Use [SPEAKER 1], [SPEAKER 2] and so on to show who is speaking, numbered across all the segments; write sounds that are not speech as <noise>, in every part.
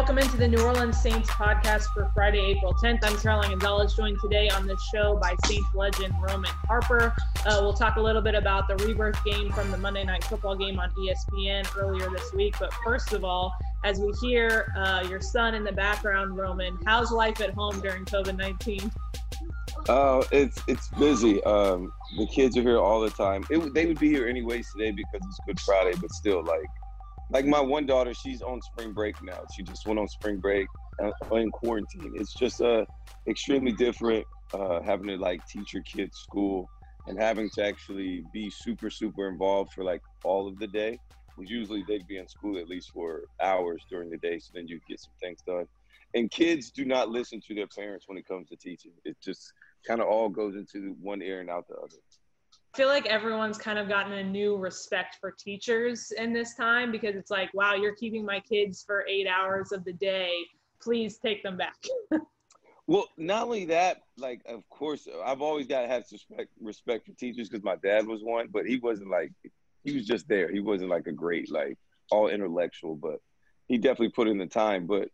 [SPEAKER 1] welcome into the New Orleans Saints podcast for Friday, April 10th. I'm Caroline Gonzalez, joined today on this show by Saints legend Roman Harper. Uh, we'll talk a little bit about the rebirth game from the Monday Night Football game on ESPN earlier this week. But first of all, as we hear uh, your son in the background, Roman, how's life at home during COVID 19?
[SPEAKER 2] Uh, it's it's busy. Um, the kids are here all the time. It, they would be here anyways today because it's Good Friday, but still, like like my one daughter, she's on spring break now. She just went on spring break uh, in quarantine. It's just uh, extremely different uh, having to like teach your kids school and having to actually be super super involved for like all of the day. Because usually they'd be in school at least for hours during the day, so then you get some things done. And kids do not listen to their parents when it comes to teaching. It just kind of all goes into one ear and out the other.
[SPEAKER 1] I feel like everyone's kind of gotten a new respect for teachers in this time because it's like, wow, you're keeping my kids for eight hours of the day. Please take them back. <laughs>
[SPEAKER 2] well, not only that, like, of course, I've always got to have respect respect for teachers because my dad was one, but he wasn't like he was just there. He wasn't like a great like all intellectual, but he definitely put in the time. But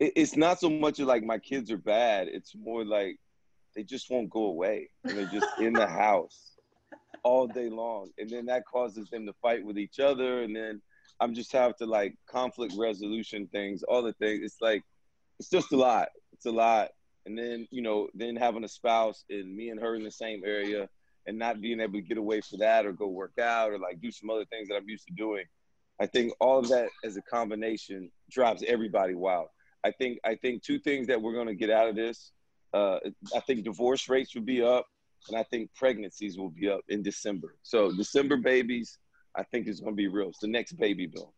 [SPEAKER 2] it, it's not so much like my kids are bad. It's more like they just won't go away and they're just in the <laughs> house all day long. And then that causes them to fight with each other. And then I'm just have to like conflict resolution things, all the things. It's like, it's just a lot. It's a lot. And then, you know, then having a spouse and me and her in the same area and not being able to get away for that or go work out or like do some other things that I'm used to doing. I think all of that as a combination drives everybody wild. I think I think two things that we're going to get out of this. Uh, I think divorce rates will be up and I think pregnancies will be up in December. So December babies, I think is going to be real. It's the next baby bill.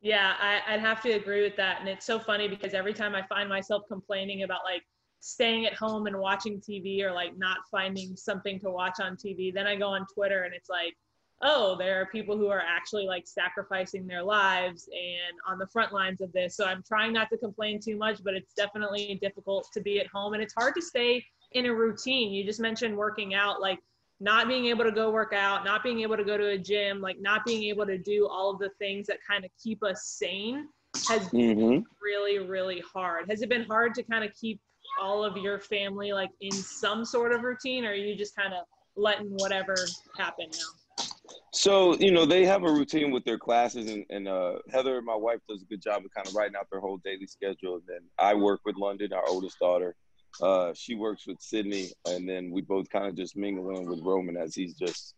[SPEAKER 1] Yeah, I, would have to agree with that. And it's so funny because every time I find myself complaining about like staying at home and watching TV or like not finding something to watch on TV, then I go on Twitter and it's like, oh, there are people who are actually like sacrificing their lives and on the front lines of this. So I'm trying not to complain too much, but it's definitely difficult to be at home and it's hard to stay in a routine. You just mentioned working out, like not being able to go work out, not being able to go to a gym, like not being able to do all of the things that kind of keep us sane has mm-hmm. been really, really hard. Has it been hard to kind of keep all of your family like in some sort of routine, or are you just kind of letting whatever happen now?
[SPEAKER 2] So, you know, they have a routine with their classes, and, and uh, Heather, my wife, does a good job of kind of writing out their whole daily schedule. And then I work with London, our oldest daughter, uh, she works with Sydney, and then we both kind of just mingle in with Roman as he's just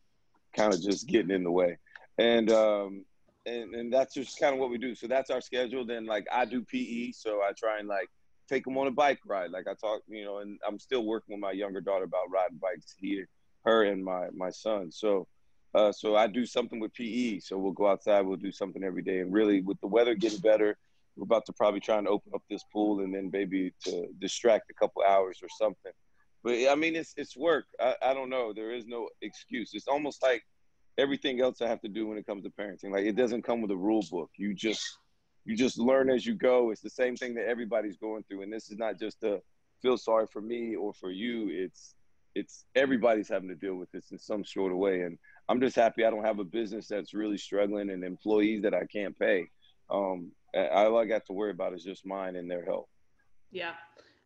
[SPEAKER 2] kind of just getting in the way, and um, and and that's just kind of what we do. So that's our schedule. Then like I do PE, so I try and like take him on a bike ride. Like I talk, you know, and I'm still working with my younger daughter about riding bikes here, her and my my son. So. Uh, so I do something with PE. So we'll go outside. We'll do something every day. And really, with the weather getting better, we're about to probably try and open up this pool and then maybe to distract a couple hours or something. But I mean, it's it's work. I, I don't know. There is no excuse. It's almost like everything else I have to do when it comes to parenting. Like it doesn't come with a rule book. You just you just learn as you go. It's the same thing that everybody's going through, and this is not just to feel sorry for me or for you. It's it's everybody's having to deal with this in some sort of way. And I'm just happy I don't have a business that's really struggling and employees that I can't pay. Um, all I got to worry about is just mine and their health.
[SPEAKER 1] Yeah,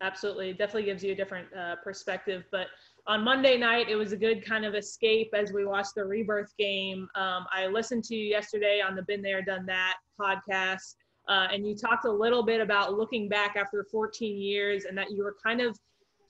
[SPEAKER 1] absolutely. It definitely gives you a different uh, perspective. But on Monday night, it was a good kind of escape as we watched the rebirth game. Um, I listened to you yesterday on the Been There, Done That podcast, uh, and you talked a little bit about looking back after 14 years and that you were kind of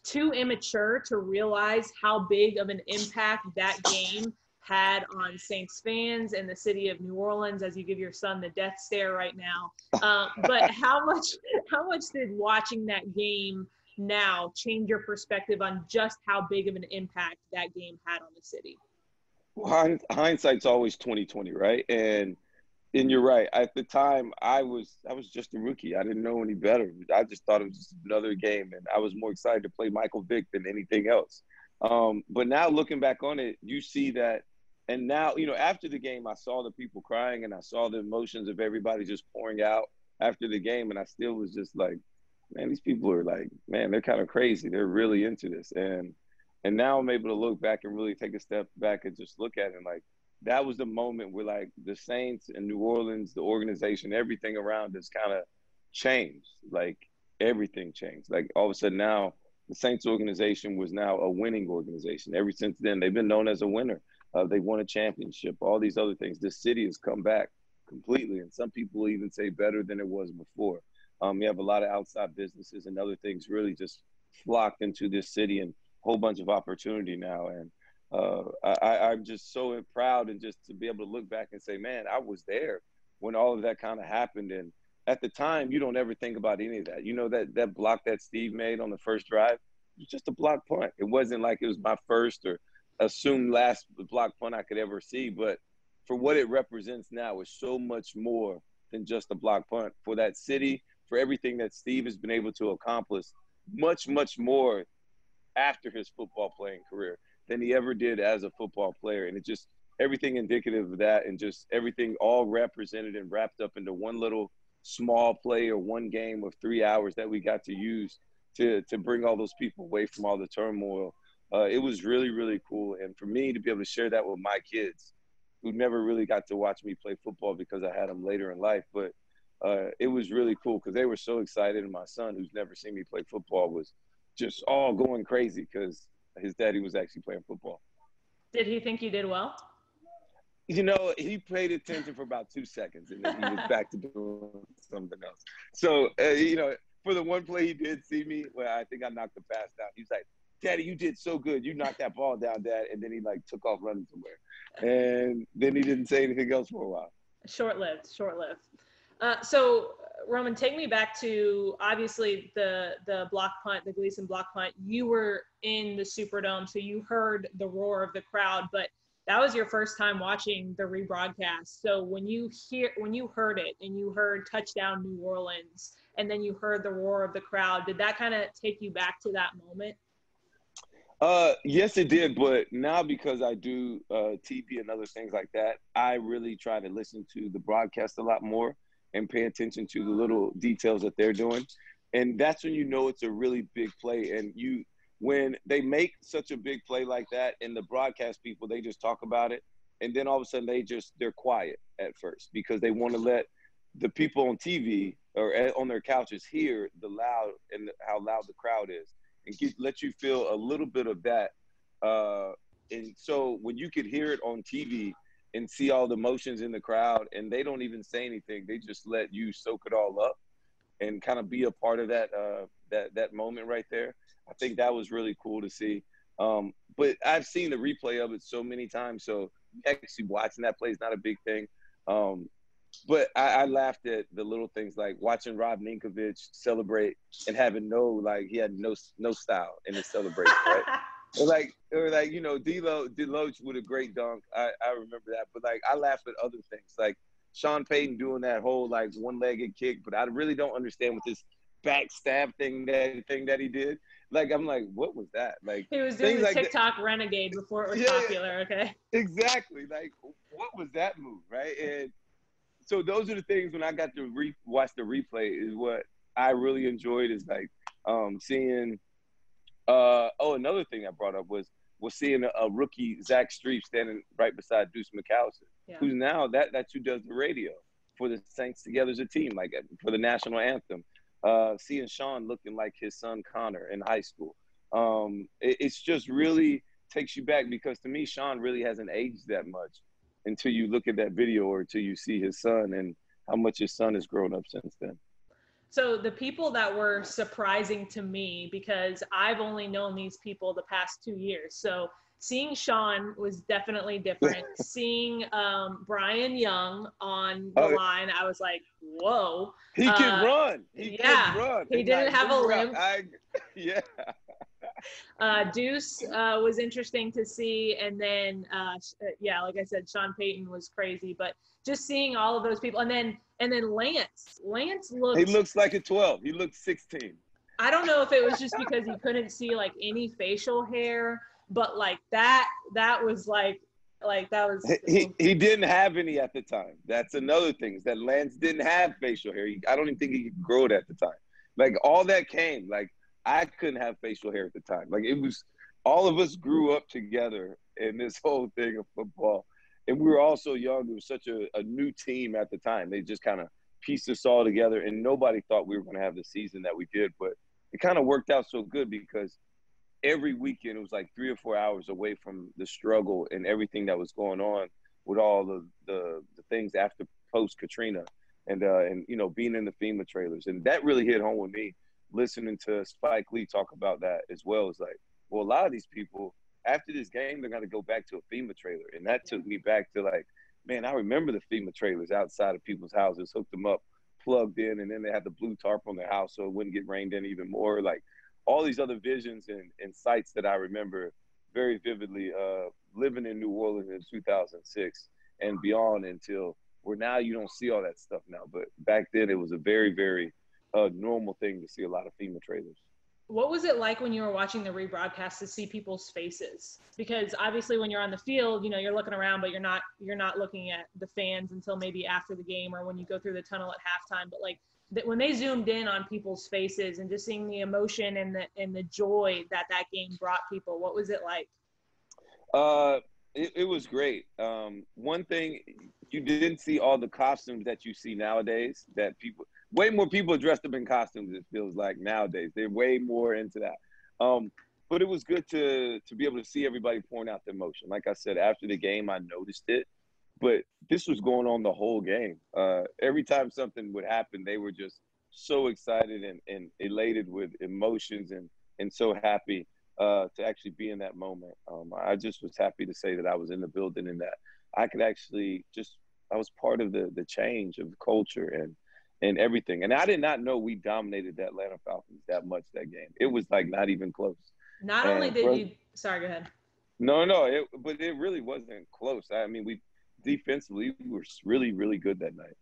[SPEAKER 1] too immature to realize how big of an impact that game had on Saints fans and the city of New Orleans as you give your son the death stare right now. Um, <laughs> but how much how much did watching that game now change your perspective on just how big of an impact that game had on the city?
[SPEAKER 2] Well, hindsight's always twenty twenty, right? And and you're right. At the time, I was I was just a rookie. I didn't know any better. I just thought it was just another game, and I was more excited to play Michael Vick than anything else. Um, but now looking back on it, you see that and now, you know, after the game, I saw the people crying and I saw the emotions of everybody just pouring out after the game. And I still was just like, man, these people are like, man, they're kind of crazy. They're really into this. And and now I'm able to look back and really take a step back and just look at it. And like that was the moment where like the Saints and New Orleans, the organization, everything around us kind of changed. Like everything changed. Like all of a sudden now, the Saints organization was now a winning organization. Ever since then, they've been known as a winner. Uh, they won a championship. All these other things. This city has come back completely, and some people even say better than it was before. Um, we have a lot of outside businesses and other things really just flocked into this city and a whole bunch of opportunity now. And uh, I, I'm just so proud and just to be able to look back and say, man, I was there when all of that kind of happened. And at the time, you don't ever think about any of that. You know that that block that Steve made on the first drive was just a block punt. It wasn't like it was my first or assumed last block punt I could ever see, but for what it represents now is so much more than just a block punt for that city, for everything that Steve has been able to accomplish, much much more after his football playing career than he ever did as a football player, and it just everything indicative of that, and just everything all represented and wrapped up into one little small play or one game of three hours that we got to use to to bring all those people away from all the turmoil. Uh, it was really really cool, and for me to be able to share that with my kids, who never really got to watch me play football because I had them later in life, but uh, it was really cool because they were so excited, and my son, who's never seen me play football, was just all going crazy because his daddy was actually playing football.
[SPEAKER 1] Did he think you did well?
[SPEAKER 2] you know, he paid attention for about two seconds, and then he was back to doing something else. So, uh, you know, for the one play he did see me, well, I think I knocked the pass down. He was like, "Daddy, you did so good. You knocked that ball down, Dad." And then he like took off running somewhere, and then he didn't say anything else for a while.
[SPEAKER 1] Short lived, short lived. Uh, so, Roman, take me back to obviously the the block punt, the Gleason block punt. You were in the Superdome, so you heard the roar of the crowd, but that was your first time watching the rebroadcast. So when you hear when you heard it and you heard touchdown New Orleans and then you heard the roar of the crowd, did that kind of take you back to that moment?
[SPEAKER 2] Uh, yes, it did. But now because I do uh, TV and other things like that, I really try to listen to the broadcast a lot more and pay attention to the little details that they're doing. And that's when you know it's a really big play. And you when they make such a big play like that and the broadcast people they just talk about it and then all of a sudden they just they're quiet at first because they want to let the people on TV or on their couches hear the loud and how loud the crowd is and get, let you feel a little bit of that uh, and so when you could hear it on TV and see all the emotions in the crowd and they don't even say anything they just let you soak it all up and kind of be a part of that uh, that that moment right there I think that was really cool to see. Um, but I've seen the replay of it so many times, so actually watching that play is not a big thing. Um, but I, I, laughed at the little things like watching Rob Ninkovich celebrate and having no like he had no no style in his celebration, right? <laughs> or like or like you know D'Lo Deloach with a great dunk. I, I remember that, but like I laughed at other things like Sean Payton doing that whole like one legged kick, but I really don't understand what this backstab thing that thing that he did like I'm like, what was that? Like
[SPEAKER 1] he was doing the like TikTok that. renegade before it was yeah, popular. Okay.
[SPEAKER 2] Exactly. Like what was that move, right? And so those are the things when I got to re- watch the replay is what I really enjoyed is like um, seeing. Uh, oh, another thing I brought up was was seeing a, a rookie Zach Strief standing right beside Deuce McAllister, yeah. who's now that that's who does the radio for the Saints together as a team, like for the national anthem uh, seeing Sean looking like his son Connor in high school. Um, it, it's just really takes you back because to me, Sean really hasn't aged that much until you look at that video or until you see his son and how much his son has grown up since then.
[SPEAKER 1] So the people that were surprising to me because I've only known these people the past two years. So seeing Sean was definitely different. <laughs> seeing um, Brian Young on the oh, line, I was like, whoa.
[SPEAKER 2] He uh, can run. He yeah, can run.
[SPEAKER 1] He didn't have a limp.
[SPEAKER 2] I, <laughs> yeah.
[SPEAKER 1] Uh, Deuce uh, was interesting to see, and then uh, uh, yeah, like I said, Sean Payton was crazy. But just seeing all of those people, and then and then Lance, Lance looks.
[SPEAKER 2] He looks like a twelve. He looks sixteen.
[SPEAKER 1] I don't know if it was just because he couldn't see like any facial hair but like that that was like like that was
[SPEAKER 2] he, he didn't have any at the time that's another thing is that lance didn't have facial hair he, i don't even think he could grow it at the time like all that came like i couldn't have facial hair at the time like it was all of us grew up together in this <laughs> whole thing of football and we were all so young it was such a, a new team at the time they just kind of pieced us all together, and nobody thought we were going to have the season that we did. But it kind of worked out so good because every weekend it was like three or four hours away from the struggle and everything that was going on with all the the, the things after post Katrina and uh, and you know being in the FEMA trailers, and that really hit home with me. Listening to Spike Lee talk about that as well is like, well, a lot of these people after this game they're gonna go back to a FEMA trailer, and that took me back to like, man, I remember the FEMA trailers outside of people's houses, hooked them up, plugged in, and then they had the blue tarp on their house so it wouldn't get rained in even more. Like all these other visions and, and sights that I remember very vividly uh, living in New Orleans in 2006 and beyond until where now you don't see all that stuff now. But back then it was a very, very uh, normal thing to see a lot of FEMA trailers.
[SPEAKER 1] What was it like when you were watching the rebroadcast to see people's faces? Because obviously when you're on the field, you know, you're looking around, but you're not you're not looking at the fans until maybe after the game or when you go through the tunnel at halftime. But like that when they zoomed in on people's faces and just seeing the emotion and the and the joy that that game brought people, what was it like?
[SPEAKER 2] Uh, it, it was great. Um, one thing you didn't see all the costumes that you see nowadays. That people, way more people dressed up in costumes. It feels like nowadays they're way more into that. Um, but it was good to to be able to see everybody pouring out their emotion. Like I said, after the game, I noticed it, but this was going on the whole game. Uh, every time something would happen, they were just so excited and, and elated with emotions and and so happy uh, to actually be in that moment. Um, I just was happy to say that I was in the building and that I could actually just I was part of the the change of culture and and everything. And I did not know we dominated that Atlanta Falcons that much that game. It was like not even close.
[SPEAKER 1] Not and only did you sorry, go ahead.
[SPEAKER 2] No, no, it, but it really wasn't close. I mean, we defensively we were really, really good that night.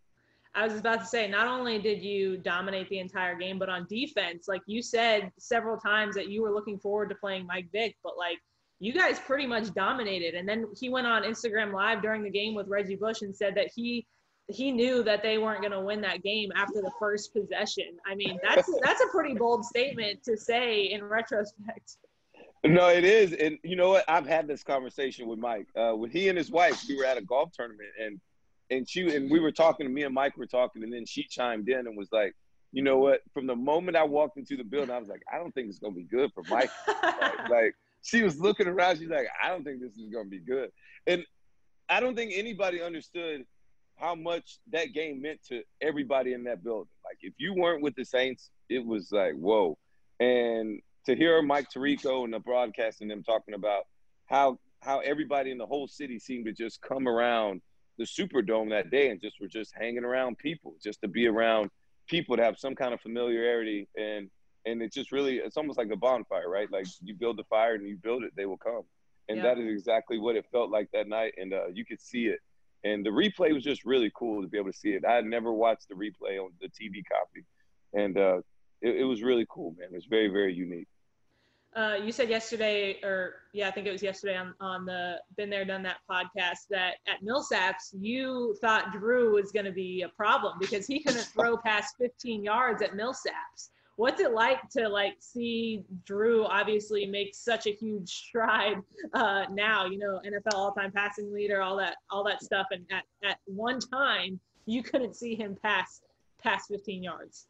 [SPEAKER 1] I was about to say, not only did you dominate the entire game, but on defense, like you said several times that you were looking forward to playing Mike Vick, but like you guys pretty much dominated. And then he went on Instagram Live during the game with Reggie Bush and said that he he knew that they weren't going to win that game after the first possession. I mean, that's that's a pretty bold statement to say in retrospect.
[SPEAKER 2] No, it is, and you know what? I've had this conversation with Mike. Uh, when he and his wife, we were at a golf tournament, and and she and we were talking. Me and Mike were talking, and then she chimed in and was like, "You know what? From the moment I walked into the building, I was like, I don't think it's gonna be good for Mike. like, <laughs> like she was looking around. She's like, I don't think this is gonna be good. And I don't think anybody understood how much that game meant to everybody in that building. Like if you weren't with the Saints, it was like whoa. And to hear Mike Tirico and the broadcast and them talking about how how everybody in the whole city seemed to just come around the Superdome that day and just were just hanging around people, just to be around people to have some kind of familiarity and and it's just really it's almost like a bonfire, right? Like you build the fire and you build it, they will come, and yeah. that is exactly what it felt like that night, and uh, you could see it. And the replay was just really cool to be able to see it. I had never watched the replay on the TV copy, and uh, it, it was really cool, man. It was very very unique.
[SPEAKER 1] Uh, you said yesterday, or yeah, I think it was yesterday on, on the Been There Done That podcast that at Millsaps you thought Drew was going to be a problem because he couldn't throw past 15 yards at Millsaps. What's it like to like see Drew obviously make such a huge stride uh, now? You know, NFL all-time passing leader, all that, all that stuff, and at, at one time you couldn't see him pass past 15 yards.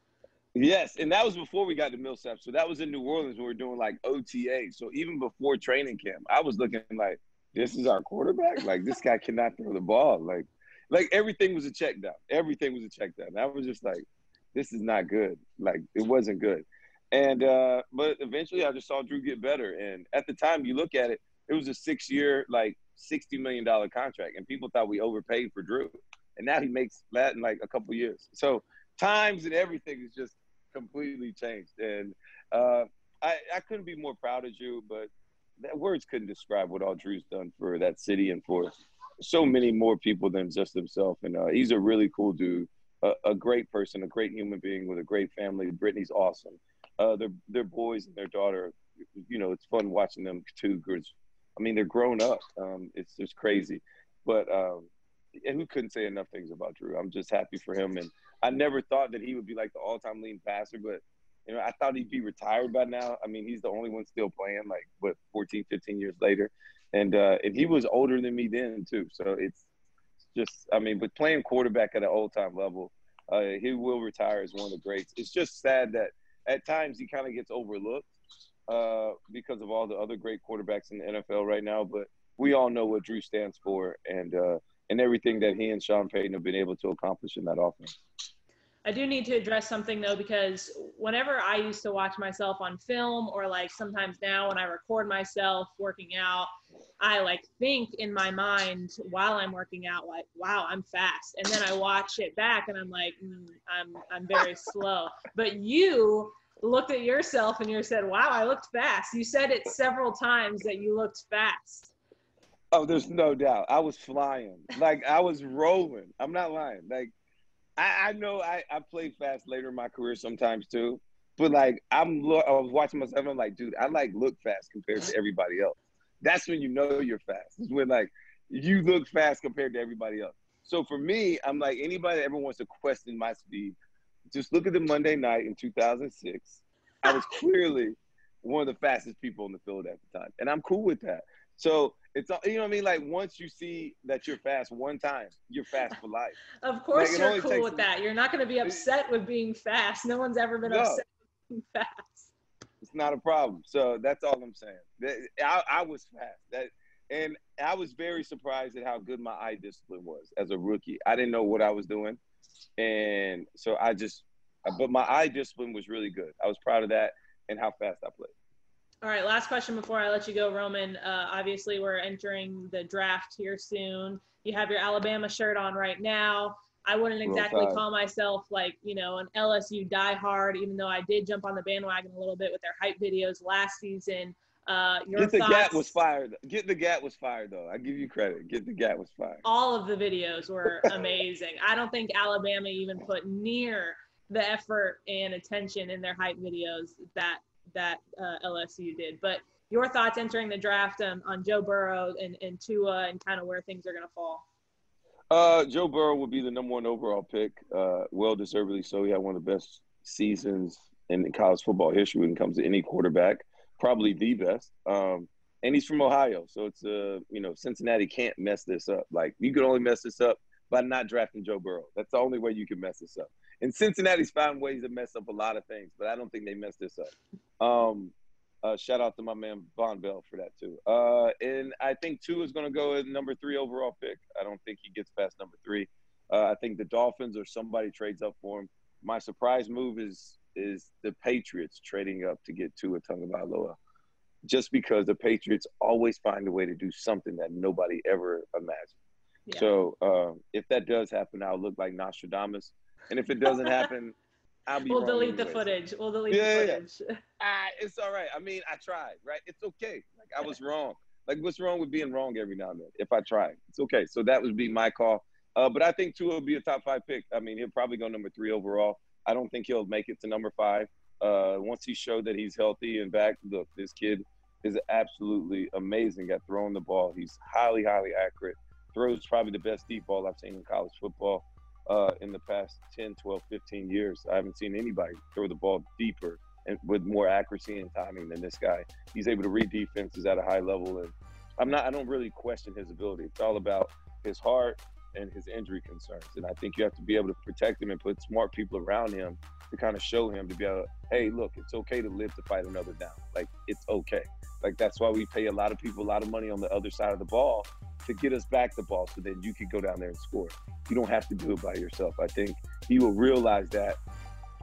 [SPEAKER 2] Yes, and that was before we got to Millsap. So that was in New Orleans we were doing like OTA. So even before training camp, I was looking like, this is our quarterback. Like this guy cannot throw the ball. Like, like everything was a check down. Everything was a check down. I was just like, this is not good. Like it wasn't good. And uh, but eventually I just saw Drew get better. And at the time you look at it, it was a six year, like sixty million dollar contract. And people thought we overpaid for Drew. And now he makes that in like a couple years. So times and everything is just completely changed. And uh, I, I couldn't be more proud of Drew, but that words couldn't describe what all Drew's done for that city and for so many more people than just himself. And uh, he's a really cool dude, a, a, great person, a great human being with a great family. Brittany's awesome. Uh, their their boys and their daughter, you know, it's fun watching them too. Because I mean, they're grown up. Um, it's just crazy, but um, and who couldn't say enough things about Drew? I'm just happy for him, and I never thought that he would be like the all-time leading passer, but you know, I thought he'd be retired by now. I mean, he's the only one still playing, like what 14, 15 years later, and uh, and he was older than me then too. So it's just, I mean, but playing quarterback at an old-time level, Uh, he will retire as one of the greats. It's just sad that at times he kind of gets overlooked uh, because of all the other great quarterbacks in the NFL right now. But we all know what Drew stands for, and uh, and everything that he and Sean Payton have been able to accomplish in that offense.
[SPEAKER 1] I do need to address something though, because whenever I used to watch myself on film, or like sometimes now when I record myself working out, I like think in my mind while I'm working out, like, wow, I'm fast. And then I watch it back and I'm like, mm, I'm, I'm very <laughs> slow. But you looked at yourself and you said, wow, I looked fast. You said it several times that you looked fast.
[SPEAKER 2] Oh, there's no doubt. I was flying. Like I was rolling. I'm not lying. Like I, I know I, I played fast later in my career sometimes too. But like I'm I was watching myself I'm like, dude, I like look fast compared to everybody else. That's when you know you're fast. It's when like you look fast compared to everybody else. So for me, I'm like anybody that ever wants to question my speed, just look at the Monday night in 2006. I was clearly one of the fastest people in the field at the time, and I'm cool with that. So it's you know what I mean. Like once you see that you're fast one time, you're fast for life. <laughs>
[SPEAKER 1] Of course, like, you're cool with that. You're not going to be upset with being fast. No one's ever been no. upset with being fast.
[SPEAKER 2] It's not a problem. So that's all I'm saying. I, I was fast. That and I was very surprised at how good my eye discipline was as a rookie. I didn't know what I was doing, and so I just. But my eye discipline was really good. I was proud of that and how fast I played.
[SPEAKER 1] All right, last question before I let you go, Roman. Uh, obviously, we're entering the draft here soon. You have your Alabama shirt on right now. I wouldn't exactly call myself like, you know, an LSU diehard, even though I did jump on the bandwagon a little bit with their hype videos last season. Uh, your
[SPEAKER 2] Get the
[SPEAKER 1] thoughts,
[SPEAKER 2] Gat was fired. Get the Gat was fired, though. I give you credit. Get the Gat was fired.
[SPEAKER 1] All of the videos were <laughs> amazing. I don't think Alabama even put near the effort and attention in their hype videos that that uh, LSU did. But your thoughts entering the draft um, on Joe Burrow and, and Tua and kind of where things are going to fall?
[SPEAKER 2] Uh, Joe Burrow will be the number one overall pick. Uh, well deservedly so. He had one of the best seasons in college football history when it comes to any quarterback, probably the best. Um, and he's from Ohio, so it's uh, you know Cincinnati can't mess this up. Like you can only mess this up by not drafting Joe Burrow. That's the only way you can mess this up and Cincinnati's found ways to mess up a lot of things, but I don't think they messed this up. Um, uh, shout out to my man Vonn Bell for that too. Uh, and I think Tua is going to go at number three overall pick. I don't think he gets past number three. Uh, I think the Dolphins or somebody trades up for him. My surprise move is is the Patriots trading up to get Tua Tagovailoa, just because the Patriots always find a way to do something that nobody ever imagined. Yeah. So uh, if that does happen, I'll look like Nostradamus and if it doesn't happen, I'll be.
[SPEAKER 1] We'll delete the footage. We'll delete yeah, the footage. <laughs>
[SPEAKER 2] Yeah. ah, it's all right. I mean, I tried. Right? It's okay. Like I was wrong. Like what's wrong with being wrong every now and then? If I try, it's okay. So that would be my call. Uh, but I think Tua will be a top five pick. I mean, he'll probably go number three overall. I don't think he'll make it to number five. Uh, once he showed that he's healthy and back, look, this kid is absolutely amazing at throwing the ball. He's highly, highly accurate. Throws probably the best deep ball I've seen in college football uh, in the past 10, 12, 15 years. I haven't seen anybody throw the ball deeper and with more accuracy and timing than this guy. He's able to read defenses at a high level, and I'm not. I don't really question his ability. It's all about his heart and his injury concerns. And I think you have to be able to protect him and put smart people around him to kind of show him to be able, hey, look, it's okay to live to fight another down. Like it's okay. Like that's why we pay a lot of people a lot of money on the other side of the ball to get us back the ball so then you can go down there and score. You don't have to do it by yourself. I think he will realize that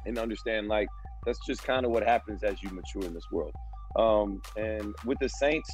[SPEAKER 2] and understand like that's just kind of what happens as you mature in this world. Um, and with the Saints,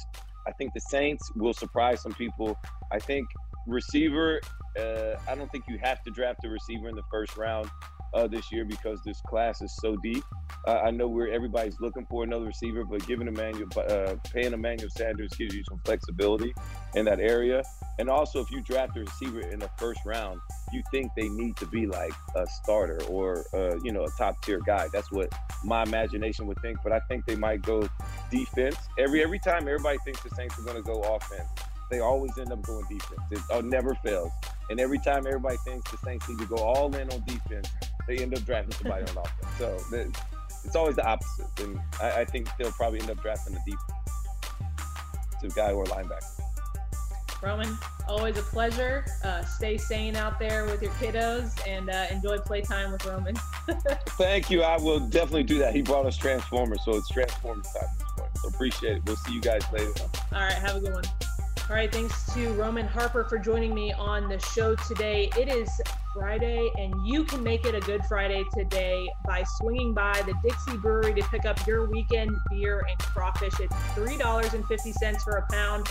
[SPEAKER 2] I think the Saints will surprise some people. I think receiver, uh, I don't think you have to draft a receiver in the first round uh, this year because this class is so deep. Uh, I know where everybody's looking for another receiver, but giving Emmanuel, uh, paying Emmanuel Sanders gives you some flexibility in that area. And also, if you draft a receiver in the first round, you think they need to be like a starter or uh, you know a top tier guy. That's what my imagination would think. But I think they might go defense. Every every time everybody thinks the Saints are going to go offense, they always end up going defense. It uh, never fails. And every time everybody thinks the Saints need to go all in on defense, they end up drafting somebody on offense. <laughs> So it's always the opposite. And I, I, think they'll probably end up drafting a deep to guy or linebacker.
[SPEAKER 1] Roman, always a pleasure. Uh, stay sane out there with your kiddos and uh, enjoy playtime with Roman. <laughs>
[SPEAKER 2] Thank you. I will definitely do that. He brought us Transformers, so it's Transformers time this morning. So appreciate it. We'll see you guys later.
[SPEAKER 1] All right. Have a good one. All right, thanks to Roman Harper for joining me on the show today. It is Friday, and you can make it a good Friday today by swinging by the Dixie Brewery to pick up your weekend beer and crawfish. It's $3.50 for a pound,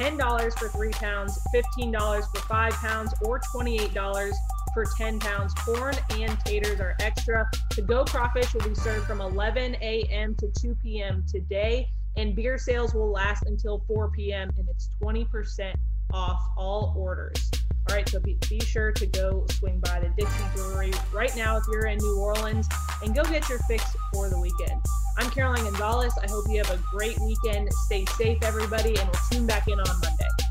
[SPEAKER 1] $10 for three pounds, $15 for five pounds, or $28 for 10 pounds. Corn and taters are extra. The Go Crawfish will be served from 11 a.m. to 2 p.m. today and beer sales will last until 4 p.m. and it's 20% off all orders. All right, so be, be sure to go swing by the Dixie Brewery right now if you're in New Orleans and go get your fix for the weekend. I'm Caroline Gonzalez. I hope you have a great weekend. Stay safe, everybody, and we'll tune back in on Monday.